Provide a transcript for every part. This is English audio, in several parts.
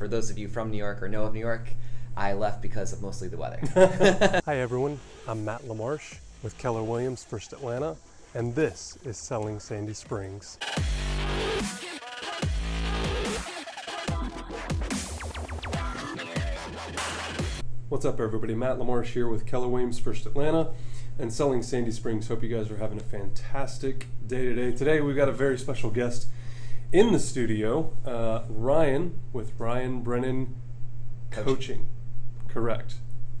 For those of you from New York or know of New York, I left because of mostly the weather. Hi everyone, I'm Matt LaMarsh with Keller Williams First Atlanta, and this is Selling Sandy Springs. What's up, everybody? Matt LaMarsh here with Keller Williams First Atlanta and Selling Sandy Springs. Hope you guys are having a fantastic day today. Today, we've got a very special guest in the studio, uh, Ryan with Ryan Brennan Coaching. Correct.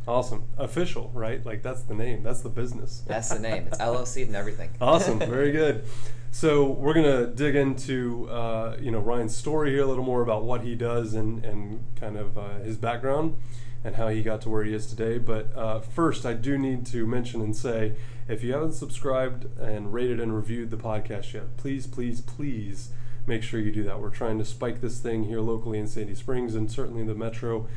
Awesome. Official, right? Like that's the name. That's the business. That's the name. It's LLC and everything. Awesome. Very good. So we're gonna dig into uh, you know Ryan's story here a little more about what he does and and kind of uh, his background and how he got to where he is today. But uh, first, I do need to mention and say if you haven't subscribed and rated and reviewed the podcast yet, please, please, please make sure you do that. We're trying to spike this thing here locally in Sandy Springs and certainly in the metro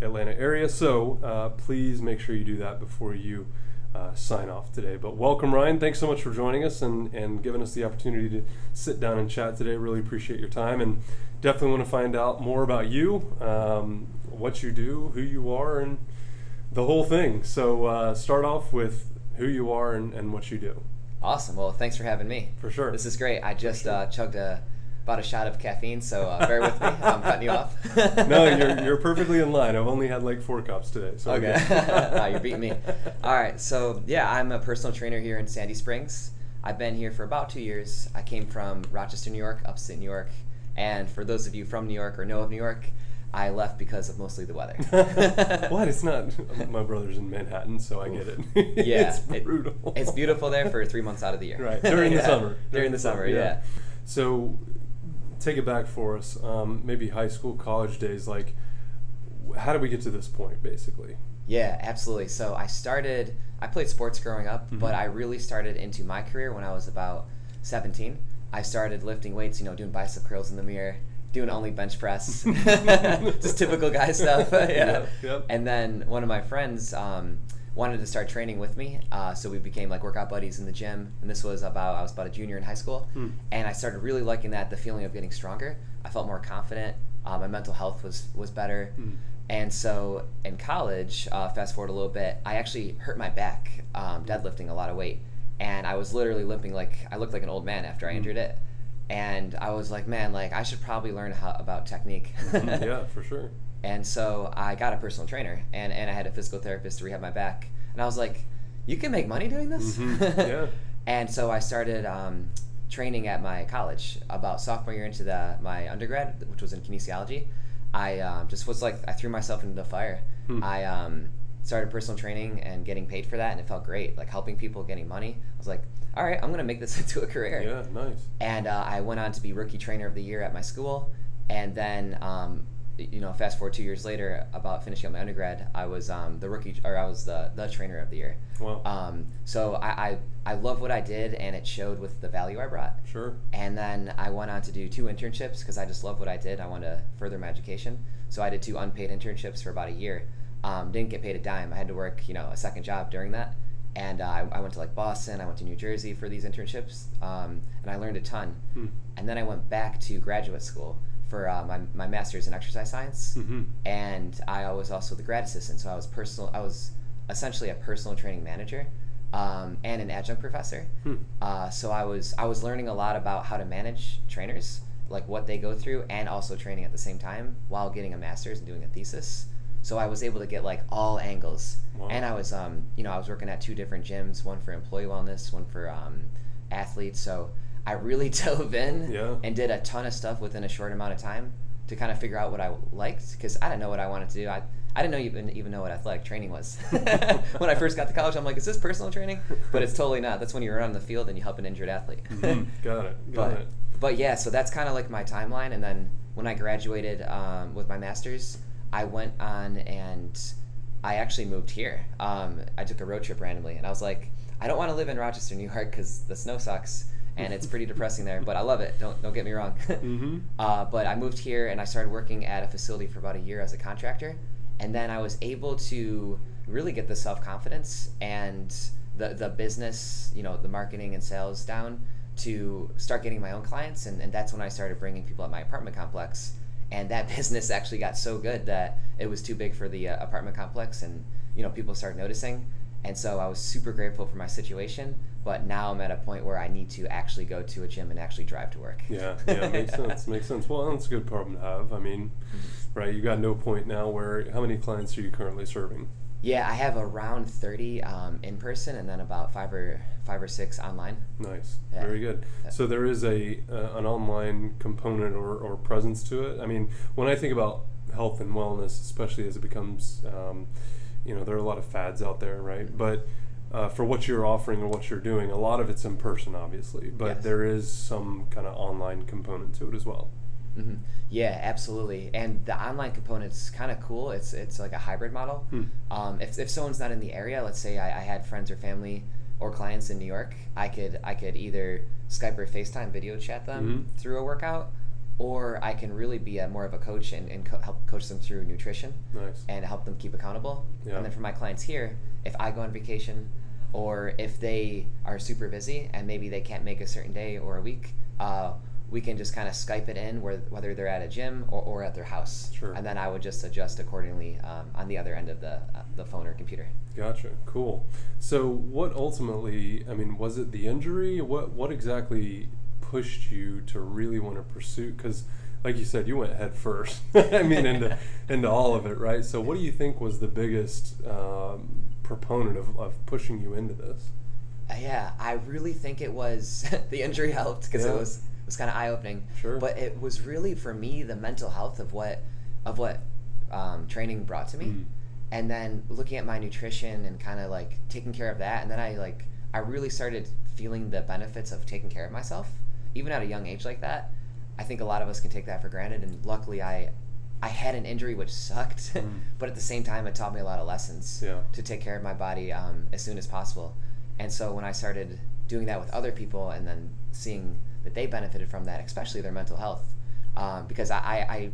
Atlanta area. So uh, please make sure you do that before you uh, sign off today. But welcome, Ryan. Thanks so much for joining us and, and giving us the opportunity to sit down and chat today. Really appreciate your time and definitely want to find out more about you, um, what you do, who you are, and the whole thing. So uh, start off with who you are and, and what you do. Awesome. Well, thanks for having me. For sure. This is great. I just sure. uh, chugged a about a shot of caffeine, so uh, bear with me. I'm cutting you off. no, you're, you're perfectly in line. I've only had like four cups today. So okay, ah, you're beating me. All right, so yeah, I'm a personal trainer here in Sandy Springs. I've been here for about two years. I came from Rochester, New York, upstate New York, and for those of you from New York or know of New York, I left because of mostly the weather. what? It's not. My brother's in Manhattan, so I get it. Yeah, it's brutal. It, it's beautiful there for three months out of the year. Right during yeah. the summer. During, during the summer, yeah. yeah. So take it back for us. Um, maybe high school, college days. Like, how did we get to this point, basically? Yeah, absolutely. So I started. I played sports growing up, mm-hmm. but I really started into my career when I was about 17. I started lifting weights. You know, doing bicep curls in the mirror, doing only bench press, just typical guy stuff. yeah. Yep, yep. And then one of my friends. Um, wanted to start training with me. Uh, so we became like workout buddies in the gym. And this was about I was about a junior in high school, hmm. and I started really liking that the feeling of getting stronger. I felt more confident. Uh, my mental health was was better. Hmm. And so in college, uh, fast forward a little bit, I actually hurt my back um, deadlifting a lot of weight, and I was literally limping like I looked like an old man after I hmm. injured it. And I was like, man, like I should probably learn how, about technique. yeah, for sure. And so I got a personal trainer and, and I had a physical therapist to rehab my back. And I was like, you can make money doing this? Mm-hmm. Yeah. and so I started um, training at my college about sophomore year into the, my undergrad, which was in kinesiology. I um, just was like, I threw myself into the fire. Hmm. I um, started personal training and getting paid for that, and it felt great, like helping people, getting money. I was like, all right, I'm going to make this into a career. Yeah, nice. And uh, I went on to be rookie trainer of the year at my school. And then um, you know, fast forward two years later, about finishing up my undergrad, I was um, the rookie, or I was the, the trainer of the year. Wow. Um, so I, I, I love what I did, and it showed with the value I brought. Sure. And then I went on to do two internships because I just love what I did. I wanted to further my education. So I did two unpaid internships for about a year. Um, didn't get paid a dime. I had to work, you know, a second job during that. And uh, I, I, went to like Boston, I went to New Jersey for these internships, um, and I learned a ton. Hmm. And then I went back to graduate school for uh, my, my master's in exercise science, mm-hmm. and I was also the grad assistant. So I was personal. I was essentially a personal training manager um, and an adjunct professor. Hmm. Uh, so I was I was learning a lot about how to manage trainers, like what they go through, and also training at the same time while getting a master's and doing a thesis. So I was able to get like all angles, wow. and I was um, you know I was working at two different gyms, one for employee wellness, one for um, athletes. So I really dove in yeah. and did a ton of stuff within a short amount of time to kind of figure out what I liked because I didn't know what I wanted to do. I, I didn't know even even know what athletic training was when I first got to college. I'm like, is this personal training? But it's totally not. That's when you're on the field and you help an injured athlete. mm-hmm. Got it. Got but, it. But yeah, so that's kind of like my timeline. And then when I graduated um, with my master's, I went on and I actually moved here. Um, I took a road trip randomly, and I was like, I don't want to live in Rochester, New York, because the snow sucks and it's pretty depressing there. But I love it. Don't don't get me wrong. mm-hmm. uh, but I moved here and I started working at a facility for about a year as a contractor, and then I was able to really get the self confidence and the the business, you know, the marketing and sales down to start getting my own clients, and, and that's when I started bringing people at my apartment complex and that business actually got so good that it was too big for the uh, apartment complex, and you know people started noticing. And so I was super grateful for my situation, but now I'm at a point where I need to actually go to a gym and actually drive to work. Yeah, yeah, makes sense. Makes sense. Well, that's a good problem to have. I mean, Mm-hmm. right? You got no point now. Where how many clients are you currently serving? Yeah, I have around 30 um, in person, and then about five or five or six online. Nice, Yeah. very good. So there is a uh, an online component or, or presence to it. I mean, when I think about health and wellness, especially as it becomes, um, you know, there are a lot of fads out there, right? But uh, for what you're offering or what you're doing, a lot of it's in person, obviously, but Yes. there is some kind of online component to it as well. hmm Yeah, absolutely. And the online component's kind of cool. It's it's like a hybrid model. Hmm. Um, if, if someone's not in the area, let's say I, I had friends or family or clients in New York, I could I could either Skype or FaceTime video chat them Mhm. through a workout, or I can really be a, more of a coach and, and co- help coach them through nutrition Nice. and help them keep accountable. Yeah. And then for my clients here, if I go on vacation or if they are super busy and maybe they can't make a certain day or a week, uh, we can just kind of Skype it in where, whether they're at a gym or, or at their house. Sure. And then I would just adjust accordingly um, on the other end of the, uh, the phone or computer. Gotcha. Cool. So, what ultimately? I mean, was it the injury? What What exactly pushed you to really want to pursue? Because, like you said, you went head first. I mean, into into all of it, right? So, what do you think was the biggest um, proponent of, of pushing you into this? Uh, yeah, I really think it was the injury helped because Yeah. it was it was kind of eye opening. Sure. But it was really for me the mental health of what of what um, training brought to me, Mm. and then looking at my nutrition and kind of like taking care of that, and then I like I really started feeling the benefits of taking care of myself, even at a young age like that. I think a lot of us can take that for granted, and luckily I. I had an injury which sucked, Mm. but at the same time, it taught me a lot of lessons Yeah. to take care of my body um, as soon as possible. And so when I started doing that with other people and then seeing that they benefited from that, especially their mental health, um, because I, I, I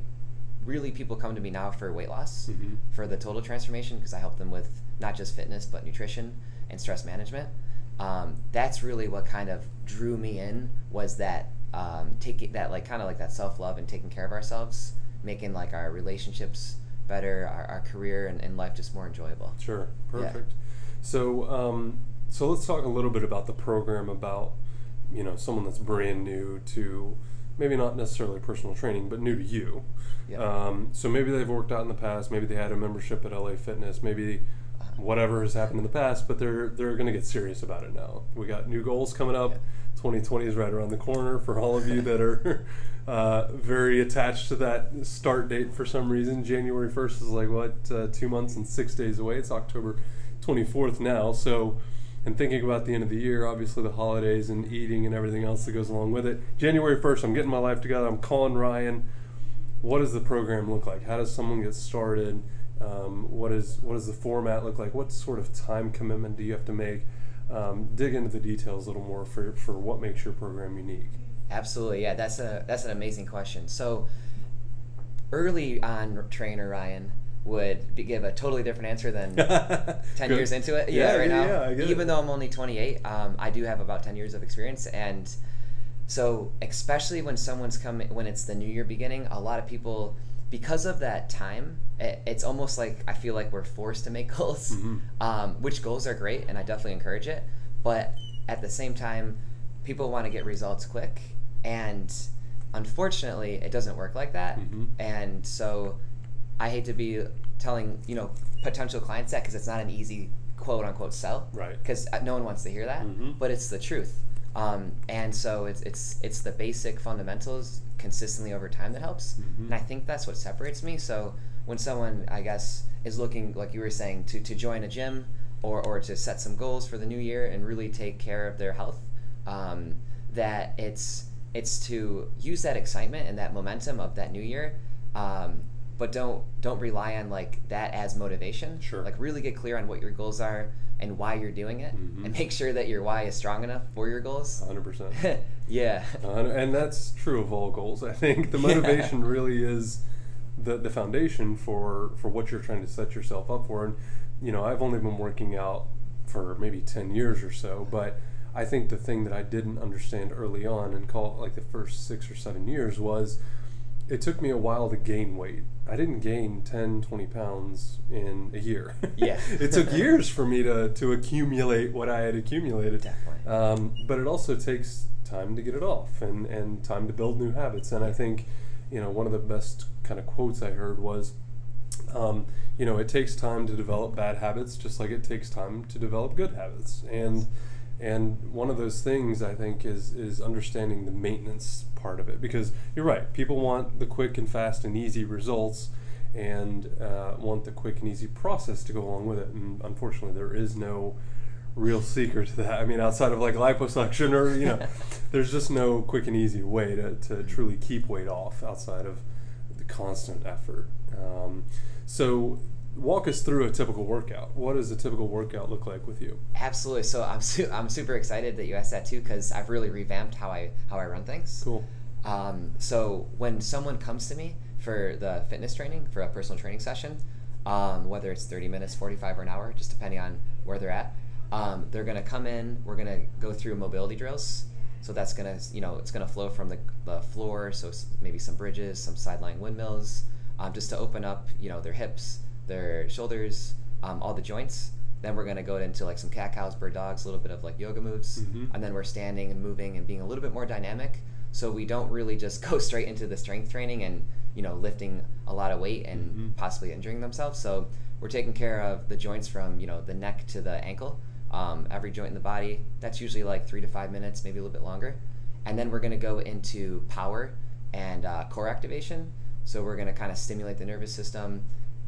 really people come to me now for weight loss, Mhm. for the total transformation, because I help them with not just fitness but nutrition and stress management. Um, that's really what kind of drew me in was that um, taking that like kind of like that self love and taking care of ourselves, making like our relationships better, our, our career and, and life just more enjoyable. Sure. Yeah. Perfect. So, um, so let's talk a little bit about the program. About you know someone that's brand new to maybe not necessarily personal training, but new to you. Yeah. Um, so maybe they've worked out in the past. Maybe they had a membership at LA Fitness. Maybe. Whatever has happened in the past, but they're they're going to get serious about it now. We got new goals coming up. Yeah. 2020 is right around the corner for all of you that are uh, very attached to that start date for some reason. January 1st is like what uh, two months and six days away. It's October 24th now. So, and thinking about the end of the year, obviously the holidays and eating and everything else that goes along with it. January 1st, I'm getting my life together. I'm calling Ryan what does the program look like? How does someone get started? Um, what is what does the format look like? What sort of time commitment do you have to make? Um, dig into the details a little more for, for what makes your program unique. Absolutely, yeah. That's a that's an amazing question. So early on, trainer Ryan would be, give a totally different answer than ten Good. years into it. Yeah, Yeah, right yeah, now. yeah, get it. Even though I'm only 28, um, I do have about 10 years of experience, and so especially when someone's coming when it's the new year beginning, a lot of people because of that time, it, it's almost like I feel like we're forced to make goals, Mhm. um, which goals are great, and I definitely encourage it. But at the same time, people want to get results quick, and unfortunately, it doesn't work like that. Mhm. And so, I hate to be telling you know potential clients that because it's not an easy quote unquote sell, Right. Because no one wants to hear that, Mhm. but it's the truth. Um, and so it's it's it's the basic fundamentals consistently over time that helps, Mhm. and I think that's what separates me. So when someone I guess is looking like you were saying to to join a gym or or to set some goals for the new year and really take care of their health, um, that it's it's to use that excitement and that momentum of that new year. Um, but don't don't rely on like that as motivation. Sure. Like really get clear on what your goals are and why you're doing it, Mhm. and make sure that your why is strong enough for your goals. 100%. yeah. Uh, and that's true of all goals. I think the motivation really is the the foundation for for what you're trying to set yourself up for. And you know, I've only been working out for maybe ten years or so, but I think the thing that I didn't understand early on, and call it like the first six or seven years, was it took me a while to gain weight. I didn't gain 10, 20 pounds in a year. Yeah. it took years for me to, to accumulate what I had accumulated. Definitely. Um, but it also takes time to get it off and, and time to build new habits. And I think, you know, one of the best kind of quotes I heard was, um, you know, it takes time to develop bad habits, just like it takes time to develop good habits. And and one of those things I think is is understanding the maintenance part of it because you're right. People want the quick and fast and easy results, and uh, want the quick and easy process to go along with it. And unfortunately, there is no real secret to that. I mean, outside of like liposuction or you know, there's just no quick and easy way to, to truly keep weight off outside of the constant effort. Um, so walk us through a typical workout. What does a typical workout look like with you? Absolutely. So I'm su- I'm super excited that you asked that too because I've really revamped how I how I run things. Cool. Um, so when someone comes to me for the fitness training for a personal training session, um, whether it's 30 minutes, 45 or an hour, just depending on where they're at, um, they're gonna come in. We're gonna go through mobility drills. So that's gonna you know it's gonna flow from the, the floor. So maybe some bridges, some sideline windmills, um, just to open up you know their hips, their shoulders, um, all the joints. Then we're gonna go into like some cat cows, bird dogs, a little bit of like yoga moves, Mhm. and then we're standing and moving and being a little bit more dynamic. So we don't really just go straight into the strength training and you know lifting a lot of weight and Mhm. possibly injuring themselves. So we're taking care of the joints from you know the neck to the ankle, um, every joint in the body. That's usually like three to five minutes, maybe a little bit longer. And then we're gonna go into power and uh, core activation. So we're gonna kind of stimulate the nervous system,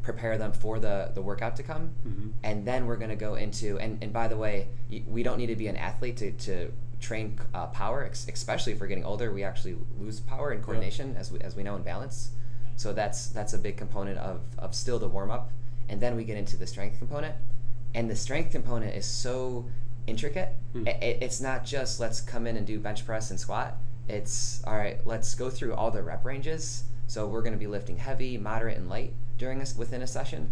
prepare them for the the workout to come, Mhm. and then we're going to go into and, and by the way y- we don't need to be an athlete to, to train uh, power ex- especially if we're getting older we actually lose power and coordination as, we, as we know in balance. So that's that's a big component of, of still the warm-up. And then we get into the strength component. And the strength component is so intricate. Hmm. I- I- it's not just let's come in and do bench press and squat. It's all right let's go through all the rep ranges. So we're going to be lifting heavy moderate and light during us within a session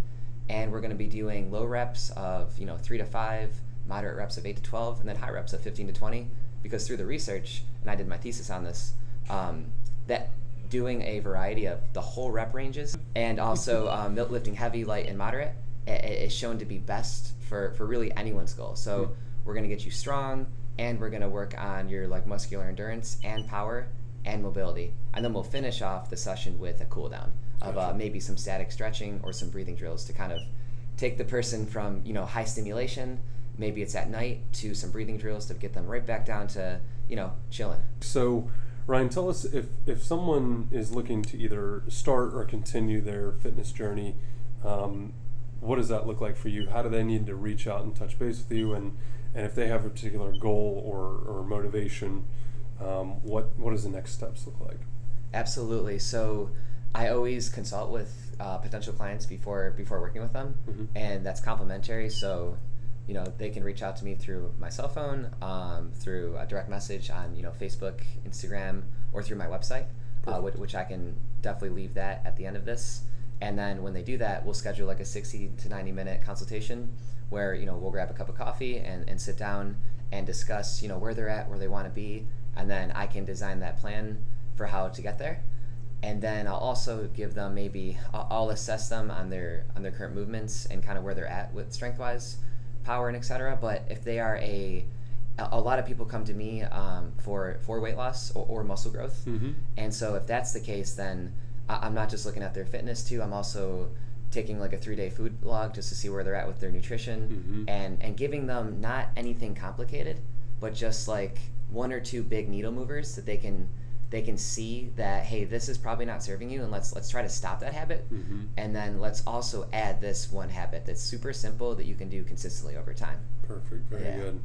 and we're going to be doing low reps of you know three to five moderate reps of 8 to 12 and then high reps of 15 to 20 because through the research and i did my thesis on this um, that doing a variety of the whole rep ranges and also um, lifting heavy light and moderate is shown to be best for, for really anyone's goal. So we're going to get you strong and we're going to work on your like muscular endurance and power and mobility and then we'll finish off the session with a cool down of uh, maybe some static stretching or some breathing drills to kind of take the person from you know high stimulation maybe it's at night to some breathing drills to get them right back down to you know chilling So, Ryan, tell us if, if someone is looking to either start or continue their fitness journey, um, what does that look like for you? How do they need to reach out and touch base with you? And, and if they have a particular goal or, or motivation, um, what, what does the next steps look like? Absolutely. So I always consult with uh, potential clients before before working with them, Mhm. and that's complimentary. So you know they can reach out to me through my cell phone, um, through a direct message on you know Facebook, Instagram, or through my website, uh, which, which I can definitely leave that at the end of this. And then when they do that, we'll schedule like a sixty to ninety minute consultation where you know we'll grab a cup of coffee and, and sit down and discuss you know where they're at, where they want to be, and then I can design that plan for how to get there and then I'll also give them maybe I'll, assess them on their on their current movements and kind of where they're at with strength wise, power and etc. But if they are a a lot of people come to me um, for for weight loss or, or muscle growth, Mm-hmm. and so if that's the case, then I, I'm not just looking at their fitness too. I'm also taking like a three day food log just to see where they're at with their nutrition Mhm. and and giving them not anything complicated, but just like one or two big needle movers that they can they can see that hey this is probably not serving you and let's let's try to stop that habit Mm-hmm. and then let's also add this one habit that's super simple that you can do consistently over time Perfect. Very Yeah. good.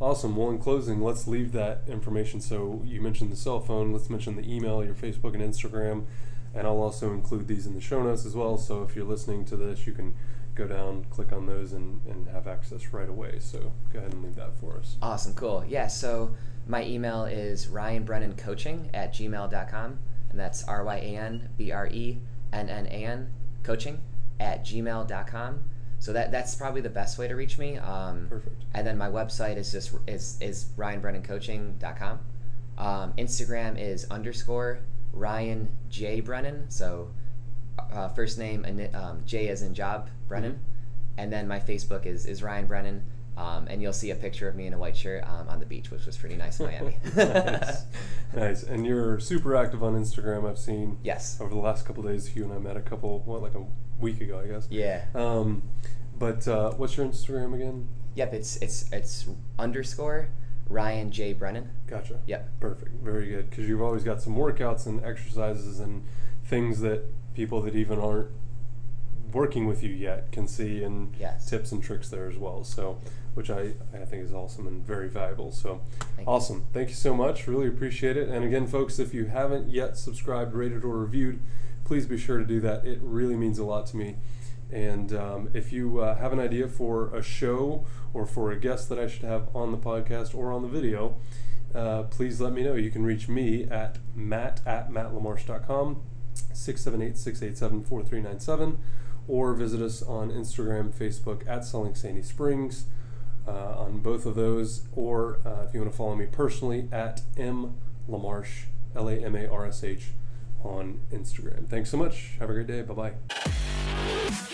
Awesome. Well, in closing, let's leave that information. So you mentioned the cell phone. Let's mention the email, your Facebook and Instagram, and I'll also include these in the show notes as well. So if you're listening to this, you can go down, click on those, and, and have access right away. So go ahead and leave that for us. awesome cool yeah so my email is ryanbrennancoaching at gmail.com and that's r-y-a-n-b-r-e-n-n-a-n coaching at gmail.com so that that's probably the best way to reach me um, Perfect. and then my website is just is is ryanbrennancoaching.com um, instagram is underscore Ryan J Brennan. So uh, first name um, J as in job Brennan, mm-hmm. and then my Facebook is is Ryan Brennan. Um, and you'll see a picture of me in a white shirt um, on the beach, which was pretty nice in Miami. nice. nice. And you're super active on Instagram. I've seen. Yes. Over the last couple days, you and I met a couple, what, like a week ago, I guess. Yeah. Um, but uh, what's your Instagram again? Yep, it's it's it's underscore Ryan J Brennan. Gotcha. Yep. Perfect. Very good. Because you've always got some workouts and exercises and things that people that even aren't working with you yet can see and yes. tips and tricks there as well. So, which I, I think is awesome and very valuable. So, Thank awesome. You. Thank you so much. Really appreciate it. And again, folks, if you haven't yet subscribed, rated, or reviewed, please be sure to do that. It really means a lot to me. And um, if you uh, have an idea for a show or for a guest that I should have on the podcast or on the video, uh, please let me know. You can reach me at matt at mattlamarsh.com, 678 687 4397, or visit us on Instagram, Facebook at Selling Sandy Springs. Uh, on both of those, or uh, if you want to follow me personally at M Lamarsh, L A M A R S H, on Instagram. Thanks so much. Have a great day. Bye bye.